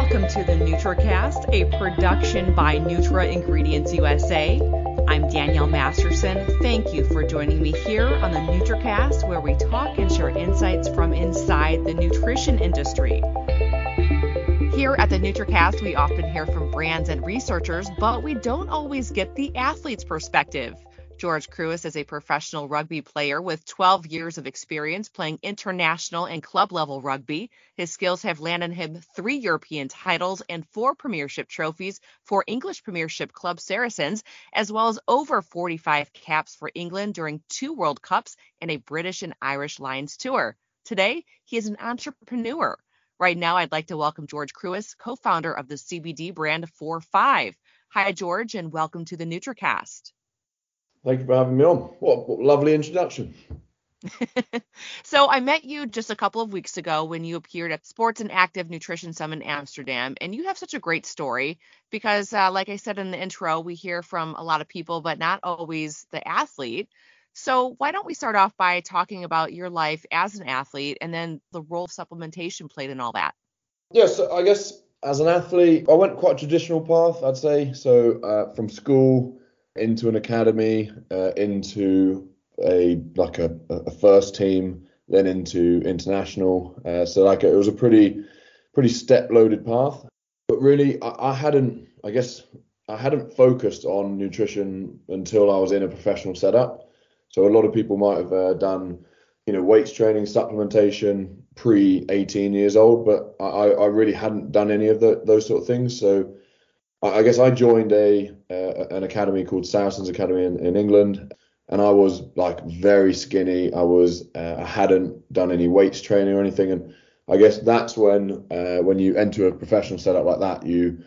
Welcome to the NutraCast, a production by Nutra Ingredients USA. I'm Danielle Masterson. Thank you for joining me here on the NutraCast, where we talk and share insights from inside the nutrition industry. Here at the NutraCast, we often hear from brands and researchers, but we don't always get the athlete's perspective. George Kruis is a professional rugby player with 12 years of experience playing international and club level rugby. His skills have landed him three European titles and four Premiership trophies for English Premiership club Saracens, as well as over 45 caps for England during two World Cups and a British and Irish Lions tour. Today, he is an entrepreneur. Right now, I'd like to welcome George Kruis, co founder of the CBD brand 4-5. Hi, George, and welcome to the NutraCast. Thank you for having me on. What, what lovely introduction. so I met you just a couple of weeks ago when you appeared at Sports and Active Nutrition Summit in Amsterdam, and you have such a great story because, uh, like I said in the intro, we hear from a lot of people, but not always the athlete. So why don't we start off by talking about your life as an athlete and then the role supplementation played in all that? Yes, yeah, so I guess as an athlete, I went quite a traditional path, I'd say. So uh, from school into an academy, uh, into a like a, a, first team, then into international. Uh, so like it was a pretty pretty step loaded path. But really, I, I, hadn't, I guess, I hadn't focused on nutrition until I was in a professional setup. So a lot of people might have uh, done, you know, weights training, supplementation pre 18 years old, but I, I really hadn't done any of the, those sort of things. So I guess I joined a uh, an academy called Saracens Academy in, in England, and I was like very skinny. I was uh, I hadn't done any weights training or anything, and I guess that's when uh, when you enter a professional setup like that, you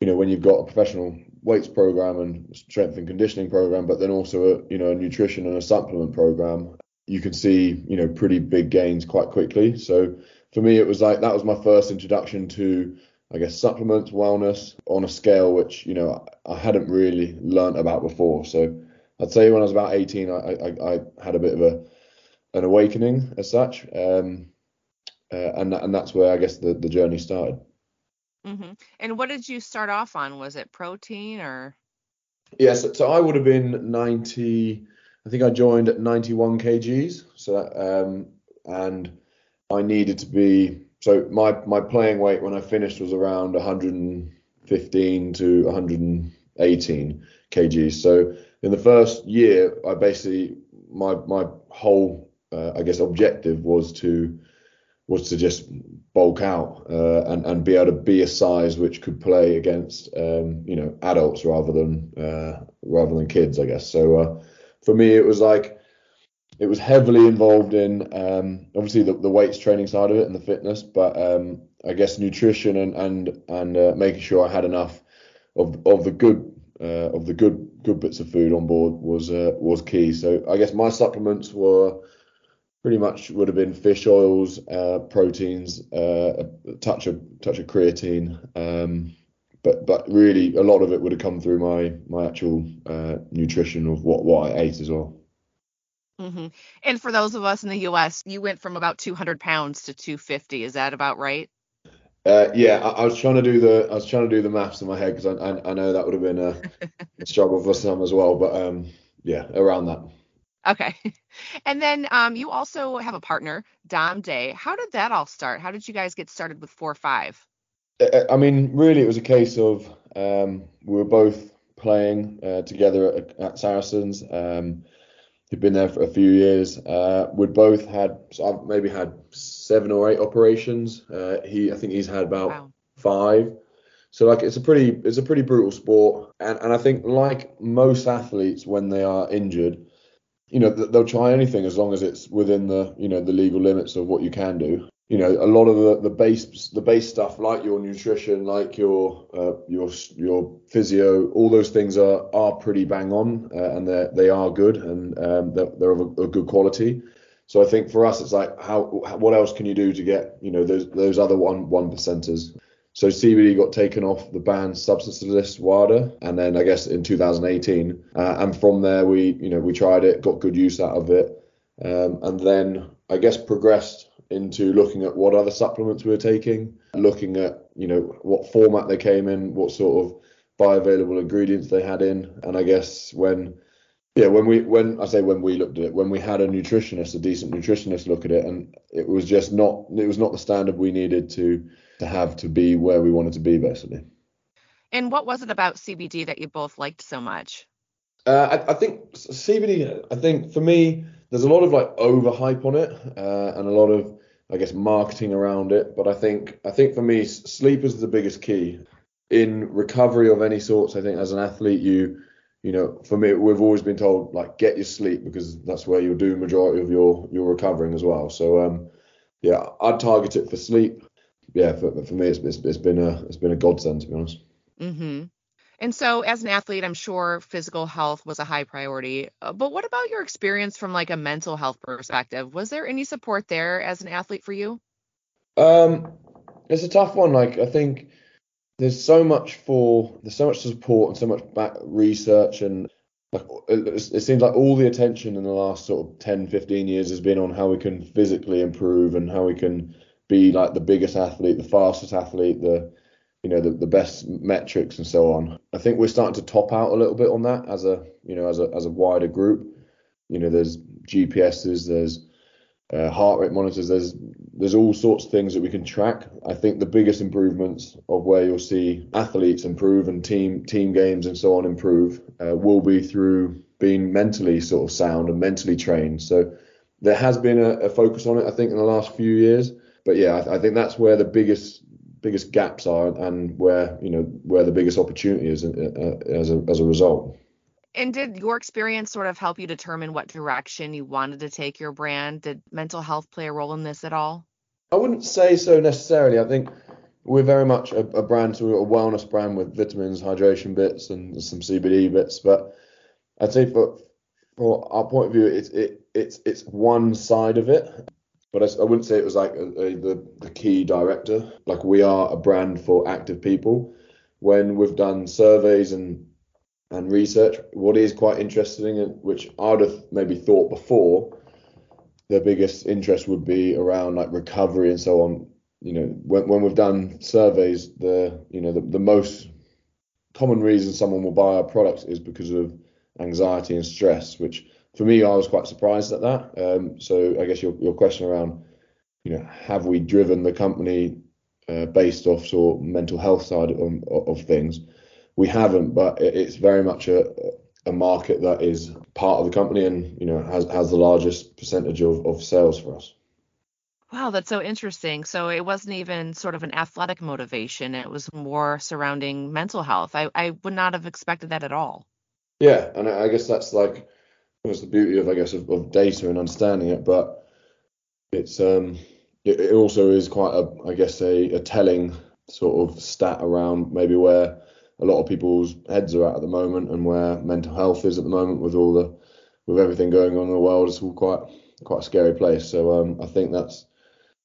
you know when you've got a professional weights program and strength and conditioning program, but then also a you know a nutrition and a supplement program, you can see you know pretty big gains quite quickly. So for me, it was like that was my first introduction to I guess supplements, wellness on a scale which you know I hadn't really learnt about before. So I'd say when I was about 18, I, I, I had a bit of a an awakening as such, um, uh, and and that's where I guess the the journey started. Mm-hmm. And what did you start off on? Was it protein or? Yes, yeah, so, so, I would have been 90. I think I joined at 91 kgs. So that, um, and I needed to be so my my playing weight when I finished was around 115 to 118 kgs. So in the first year, I basically my my whole uh, I guess objective was to was to just bulk out uh, and and be able to be a size which could play against um, you know adults rather than uh, rather than kids, I guess. So uh, for me, it was like it was heavily involved in um, obviously the, the weights training side of it and the fitness, but um, I guess nutrition and and and uh, making sure I had enough of of the good uh, of the good good bits of food on board was uh, was key. So I guess my supplements were pretty much would have been fish oils, uh, proteins, uh, a touch of touch of creatine. Um, but but really a lot of it would have come through my my actual uh, nutrition of what what I ate as well. Mm-hmm. And for those of us in the U.S., you went from about 200 pounds to 250. Is that about right? Uh, yeah, I, I, was trying to do the I was trying to do the maths in my head because I, I, I know that would have been a, a struggle for some as well. But um, yeah, around that. Okay. And then um, you also have a partner, Dom Day. How did that all start? How did you guys get started with four five? I mean, really, it was a case of um, we were both playing uh, together at, at Saracens. Um, he'd been there for a few years. Uh, we'd both had, so I've maybe had seven or eight operations. Uh, he, I think he's had about wow. five. So like it's a pretty, it's a pretty brutal sport, and and I think like most athletes when they are injured, you know they'll try anything as long as it's within the you know the legal limits of what you can do you know a lot of the the base the base stuff like your nutrition like your uh, your your physio all those things are are pretty bang on uh, and they they are good and um, they're, they're of a, a, good quality. So i think for us it's like how what else can you do to get you know those those other one one percenters? So CBD got taken off the banned substance list WADA, and then I guess in 2018, uh, and from there we, you know, we tried it, got good use out of it, um, and then I guess progressed into looking at what other supplements we were taking, looking at you know what format they came in, what sort of bioavailable ingredients they had in, and I guess when yeah when we when I say when we looked at it, when we had a nutritionist, a decent nutritionist look at it, and it was just not it was not the standard we needed to to have to be where we wanted to be basically. And what was it about CBD that you both liked so much? Uh, I, I, think CBD. I think for me, there's a lot of like overhype on it, uh, and a lot of I guess marketing around it. But I think I think for me, sleep is the biggest key in recovery of any sorts. I think as an athlete, you you know, for me, we've always been told like get your sleep because that's where you'll do majority of your your recovering as well. So um, yeah, I'd target it for sleep. Yeah, for, for me, it's, it's, it's been a it's been a godsend to be honest. Mm-hmm. And so, as an athlete, I'm sure physical health was a high priority. Uh, but what about your experience from like a mental health perspective? Was there any support there as an athlete for you? Um, it's a tough one. Like I think there's so much for there's so much support and so much back research and like it, it seems like all the attention in the last sort of 10 15 years has been on how we can physically improve and how we can be like the biggest athlete the fastest athlete the you know the, the best metrics and so on. I think we're starting to top out a little bit on that as a you know as a as a wider group. You know, there's GPSs, there's uh, heart rate monitors, there's there's all sorts of things that we can track. I think the biggest improvements of where you'll see athletes improve and team team games and so on improve uh, will be through being mentally sort of sound and mentally trained. So there has been a, a focus on it, I think, in the last few years. But yeah, I, I think that's where the biggest biggest gaps are and where you know where the biggest opportunity is uh, uh, as a as a result. And did your experience sort of help you determine what direction you wanted to take your brand? Did mental health play a role in this at all? I wouldn't say so necessarily. I think we're very much a, a brand, so we're a wellness brand with vitamins, hydration bits, and some CBD bits. But I'd say for for our point of view, it's it, it's it's one side of it but I, I, wouldn't say it was like a, a, the the key director. Like we are a brand for active people. When we've done surveys and and research, what is quite interesting, and which I'd have maybe thought before, the biggest interest would be around like recovery and so on. You know, when when we've done surveys, the you know the, the most common reason someone will buy our products is because of anxiety and stress, which for me, I was quite surprised at that. Um, so I guess your your question around, you know, have we driven the company uh, based off sort of mental health side of, of things? We haven't, but it's very much a a market that is part of the company and you know has has the largest percentage of, of sales for us. Wow, that's so interesting. So it wasn't even sort of an athletic motivation. It was more surrounding mental health. I, I would not have expected that at all. Yeah, and I guess that's like that's the beauty of I guess of, of data and understanding it. But it's um it, it also is quite a I guess a, a telling sort of stat around maybe where a lot of people's heads are at at the moment and where mental health is at the moment with all the with everything going on in the world. It's all quite quite a scary place. So um, I think that's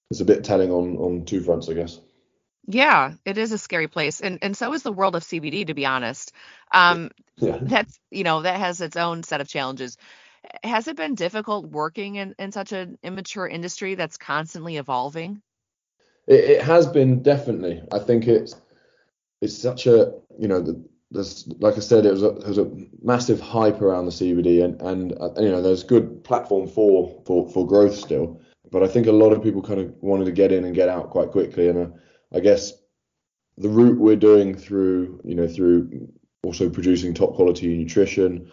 it's a bit telling on on two fronts, I guess. Yeah, it is a scary place, and and so is the world of CBD. To be honest, um, yeah. that's you know that has its own set of challenges. Has it been difficult working in in such an immature industry that's constantly evolving? It, it has been definitely. I think it's it's such a you know the, there's like I said it was a, there's a massive hype around the CBD and and uh, you know there's good platform for for for growth still, but I think a lot of people kind of wanted to get in and get out quite quickly and. Uh, I guess the route we're doing through, you know, through also producing top quality nutrition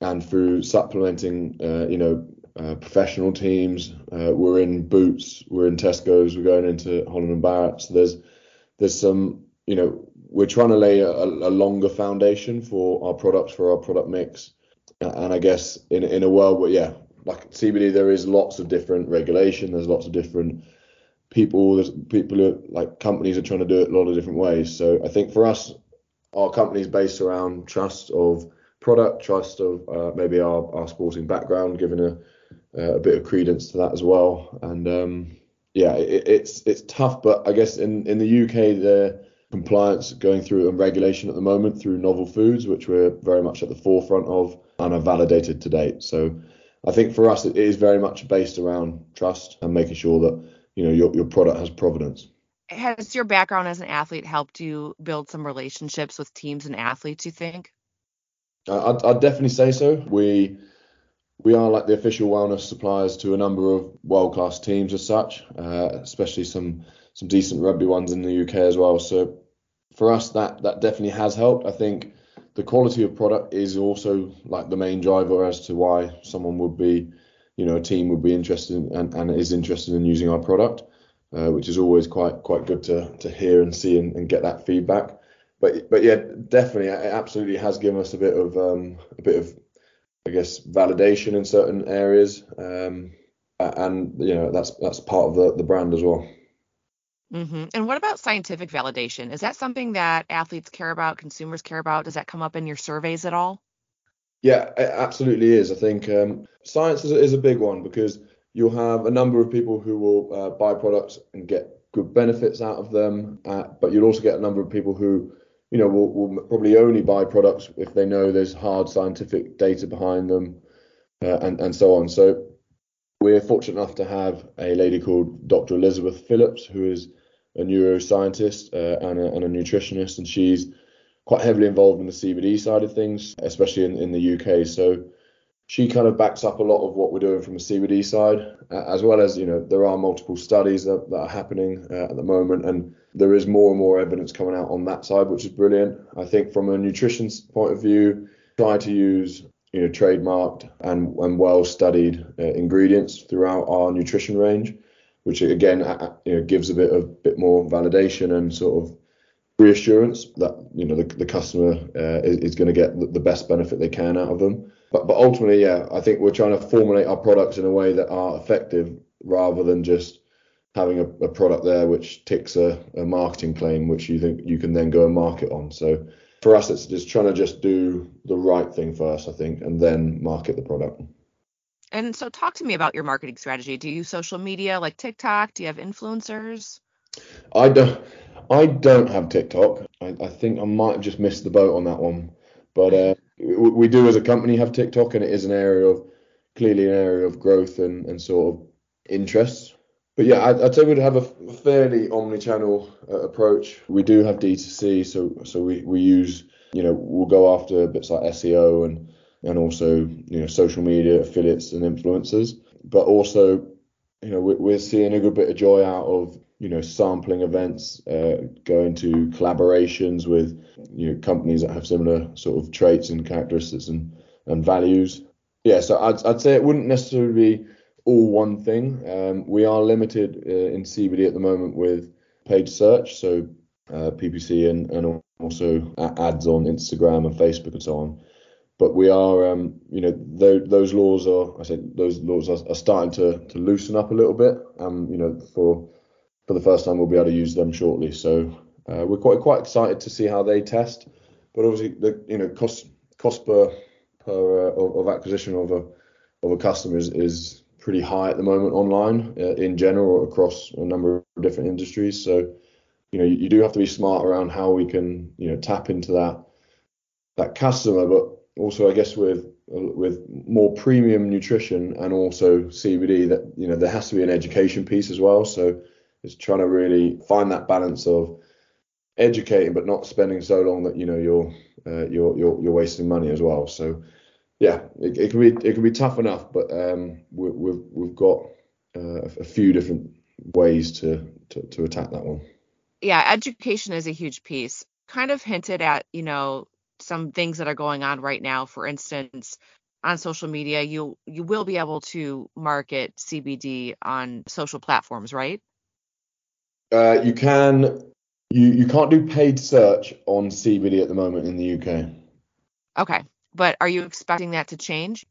and through supplementing, uh, you know, uh, professional teams. Uh, we're in Boots, we're in Tesco's, we're going into Holland and Barrett. So there's there's some, you know, we're trying to lay a, a longer foundation for our products, for our product mix. And I guess in in a world where yeah, like CBD, there is lots of different regulation. There's lots of different people there's people who, like companies are trying to do it a lot of different ways so i think for us our company is based around trust of product trust of uh, maybe our, our sporting background giving a, a bit of credence to that as well and um, yeah it, it's it's tough but i guess in in the uk the compliance going through and regulation at the moment through novel foods which we're very much at the forefront of and are validated to date so I think for us, it is very much based around trust and making sure that you know your your product has provenance. Has your background as an athlete helped you build some relationships with teams and athletes? You think? I'd, I'd definitely say so. We we are like the official wellness suppliers to a number of world class teams as such, uh, especially some some decent rugby ones in the UK as well. So for us, that that definitely has helped. I think the quality of product is also like the main driver as to why someone would be, you know, a team would be interested in, and, and is interested in using our product, uh, which is always quite quite good to to hear and see and, and, get that feedback. But but yeah, definitely, it absolutely has given us a bit of um, a bit of I guess validation in certain areas, um, and you know that's that's part of the the brand as well. Mm-hmm. And what about scientific validation? Is that something that athletes care about, consumers care about? Does that come up in your surveys at all? Yeah, it absolutely is. I think um, science is, is, a big one because you'll have a number of people who will uh, buy products and get good benefits out of them, uh, but you'll also get a number of people who, you know, will, will, probably only buy products if they know there's hard scientific data behind them, uh, and and so on. So we're fortunate enough to have a lady called Dr. Elizabeth Phillips, who is a neuroscientist uh, and, a, and, a, nutritionist, and she's quite heavily involved in the CBD side of things, especially in, in the UK. So she kind of backs up a lot of what we're doing from the CBD side, uh, as well as you know there are multiple studies that, that are happening uh, at the moment, and there is more and more evidence coming out on that side, which is brilliant. I think from a nutrition point of view, try to use you know trademarked and, and well studied uh, ingredients throughout our nutrition range, which again you know gives a bit of bit more validation and sort of reassurance that you know the, the customer uh, is, is going to get the best benefit they can out of them. But but ultimately, yeah, I think we're trying to formulate our products in a way that are effective rather than just having a, a product there which ticks a, a marketing claim which you think you can then go and market on. So for us, it's just trying to just do the right thing first, I think, and then market the product. And so, talk to me about your marketing strategy. Do you use social media like TikTok? Do you have influencers? I don't. I don't have TikTok. I, I think I might have just missed the boat on that one. But uh, we, do, as a company, have TikTok, and it is an area of clearly an area of growth and, and sort of interest but yeah, I'd, I'd, say we'd have a fairly omni-channel uh, approach. We do have D2C, so so we, we use you know we'll go after bits like SEO and and also you know social media affiliates and influencers, but also you know we're, we're seeing a good bit of joy out of you know sampling events, uh, going to collaborations with you know companies that have similar sort of traits and characteristics and and values. Yeah, so I'd I'd say it wouldn't necessarily be all one thing. Um, we are limited uh, in CBD at the moment with paid search, so uh, PPC and, and also ads on Instagram and Facebook and so on. But we are, um, you know, th- those laws are, I said, those laws are, are, starting to, to loosen up a little bit. Um, you know, for for the first time, we'll be able to use them shortly. So uh, we're quite quite excited to see how they test. But obviously, the you know cost cost per per uh, of, of acquisition of a of a customer is, is pretty high at the moment online uh, in general across a number of different industries. So, you know, you, you, do have to be smart around how we can, you know, tap into that that customer, but also I guess with with more premium nutrition and also CBD, that you know there has to be an education piece as well. So it's trying to really find that balance of educating but not spending so long that you know you're uh, you're, you're you're wasting money as well. So yeah, it, it, can be it can be tough enough, but um, we, we've we've got uh, a few different ways to, to to attack that one. Yeah, education is a huge piece. Kind of hinted at, you know, some things that are going on right now. For instance, on social media, you you will be able to market CBD on social platforms, right? Uh, you can. You you can't do paid search on CBD at the moment in the UK. Okay. But are you expecting that to change?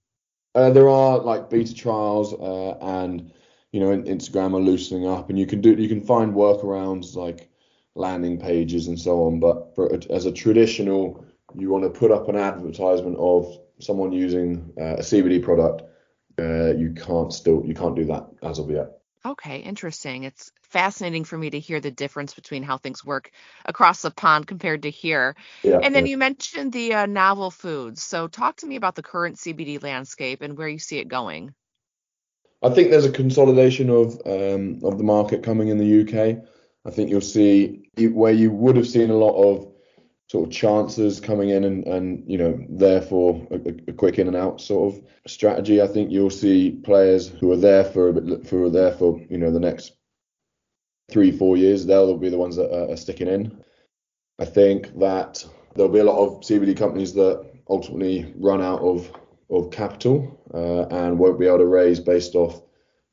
Uh, there are like beta trials, uh, and you know, Instagram are loosening up, and you can do you can find workarounds like landing pages and so on. But for, as a traditional, you want to put up an advertisement of someone using uh, a CBD product, uh, you can't still you can't do that as of yet. Okay, interesting. It's fascinating for me to hear the difference between how things work across the pond compared to here. Yeah, and then yeah. you mentioned the uh, novel foods. So talk to me about the current CBD landscape and where you see it going. I think there's a consolidation of um, of the market coming in the UK. I think you'll see where you would have seen a lot of sort of chances coming in and, and you know therefore a, a, quick in and out sort of strategy. I think you'll see players who are there for a who are there for you know the next three four years. They'll be the ones that are, are sticking in. I think that there'll be a lot of CBD companies that ultimately run out of of capital uh, and won't be able to raise based off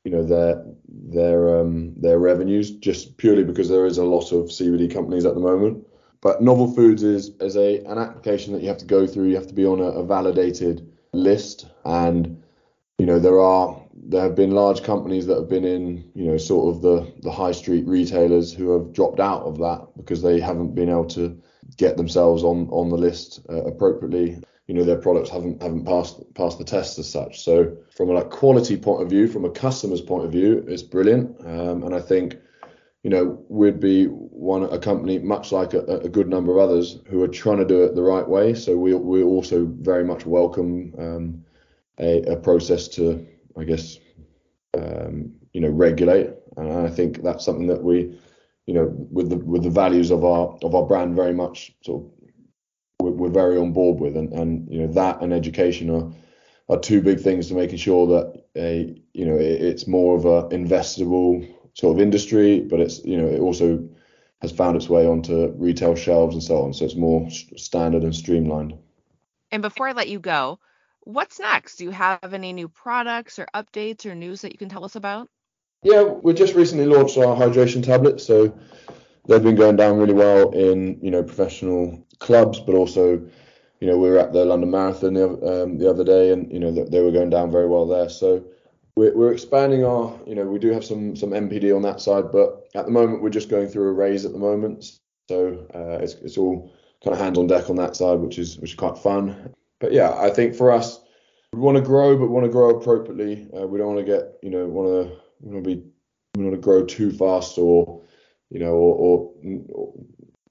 you know their their um, their revenues just purely because there is a lot of CBD companies at the moment. But novel foods is is a an application that you have to go through. You have to be on a, a validated list, and you know there are there have been large companies that have been in you know sort of the the high street retailers who have dropped out of that because they haven't been able to get themselves on on the list uh, appropriately. You know their products haven't haven't passed passed the test as such. So from a like quality point of view from a customer's point of view it's brilliant. Um, and i think you know, we'd be one a company much like a, a, good number of others who are trying to do it the right way. So we we also very much welcome um, a, a, process to, I guess, um, you know, regulate. And I think that's something that we, you know, with the with the values of our of our brand very much sort of we're, we're very on board with, and and you know that and education are are two big things to making sure that a you know it, it's more of a investable sort of industry, but it's you know it also has found its way onto retail shelves and so on. So it's more standard and streamlined. And before I let you go, what's next? Do you have any new products or updates or news that you can tell us about? Yeah, we just recently launched our hydration tablets, so they've been going down really well in you know professional clubs, but also you know we were at the London Marathon the, um, the other day, and you know they were going down very well there. So we're, we're expanding our, you know, we do have some some NPD on that side, but at the moment we're just going through a raise at the moment, so uh, it's it's all kind of hands on deck on that side, which is which is quite fun. But yeah, I think for us, we want to grow, but want to grow appropriately. Uh, we don't want to get, you know, want to want to be, we want to grow too fast or, you know, or, or, or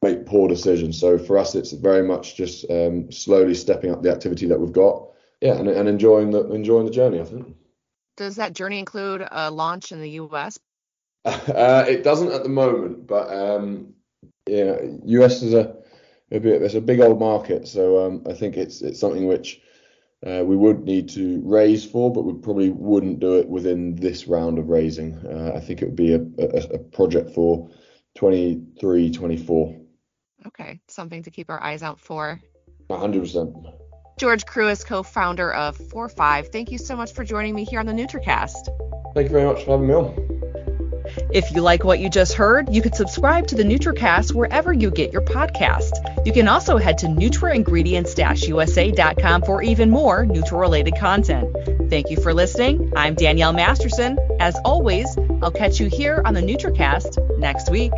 make poor decisions. So for us, it's very much just um, slowly stepping up the activity that we've got, yeah, and, and enjoying the enjoying the journey. I think. Does that journey include a launch in the US? Uh, it doesn't at the moment, but um, yeah, US is a, a bit, it's a big old market, so um, I think it's it's something which uh, we would need to raise for, but we probably wouldn't do it within this round of raising. Uh, I think it would be a, a, a project for 23, 24. Okay, something to keep our eyes out for. 100%. George Kruis, co-founder of Four Five. Thank you so much for joining me here on the NutraCast. Thank you very much for having me on. If you like what you just heard, you can subscribe to the NutraCast wherever you get your podcast. You can also head to nutraingredients-usa.com for even more Nutra-related content. Thank you for listening. I'm Danielle Masterson. As always, I'll catch you here on the NutraCast next week.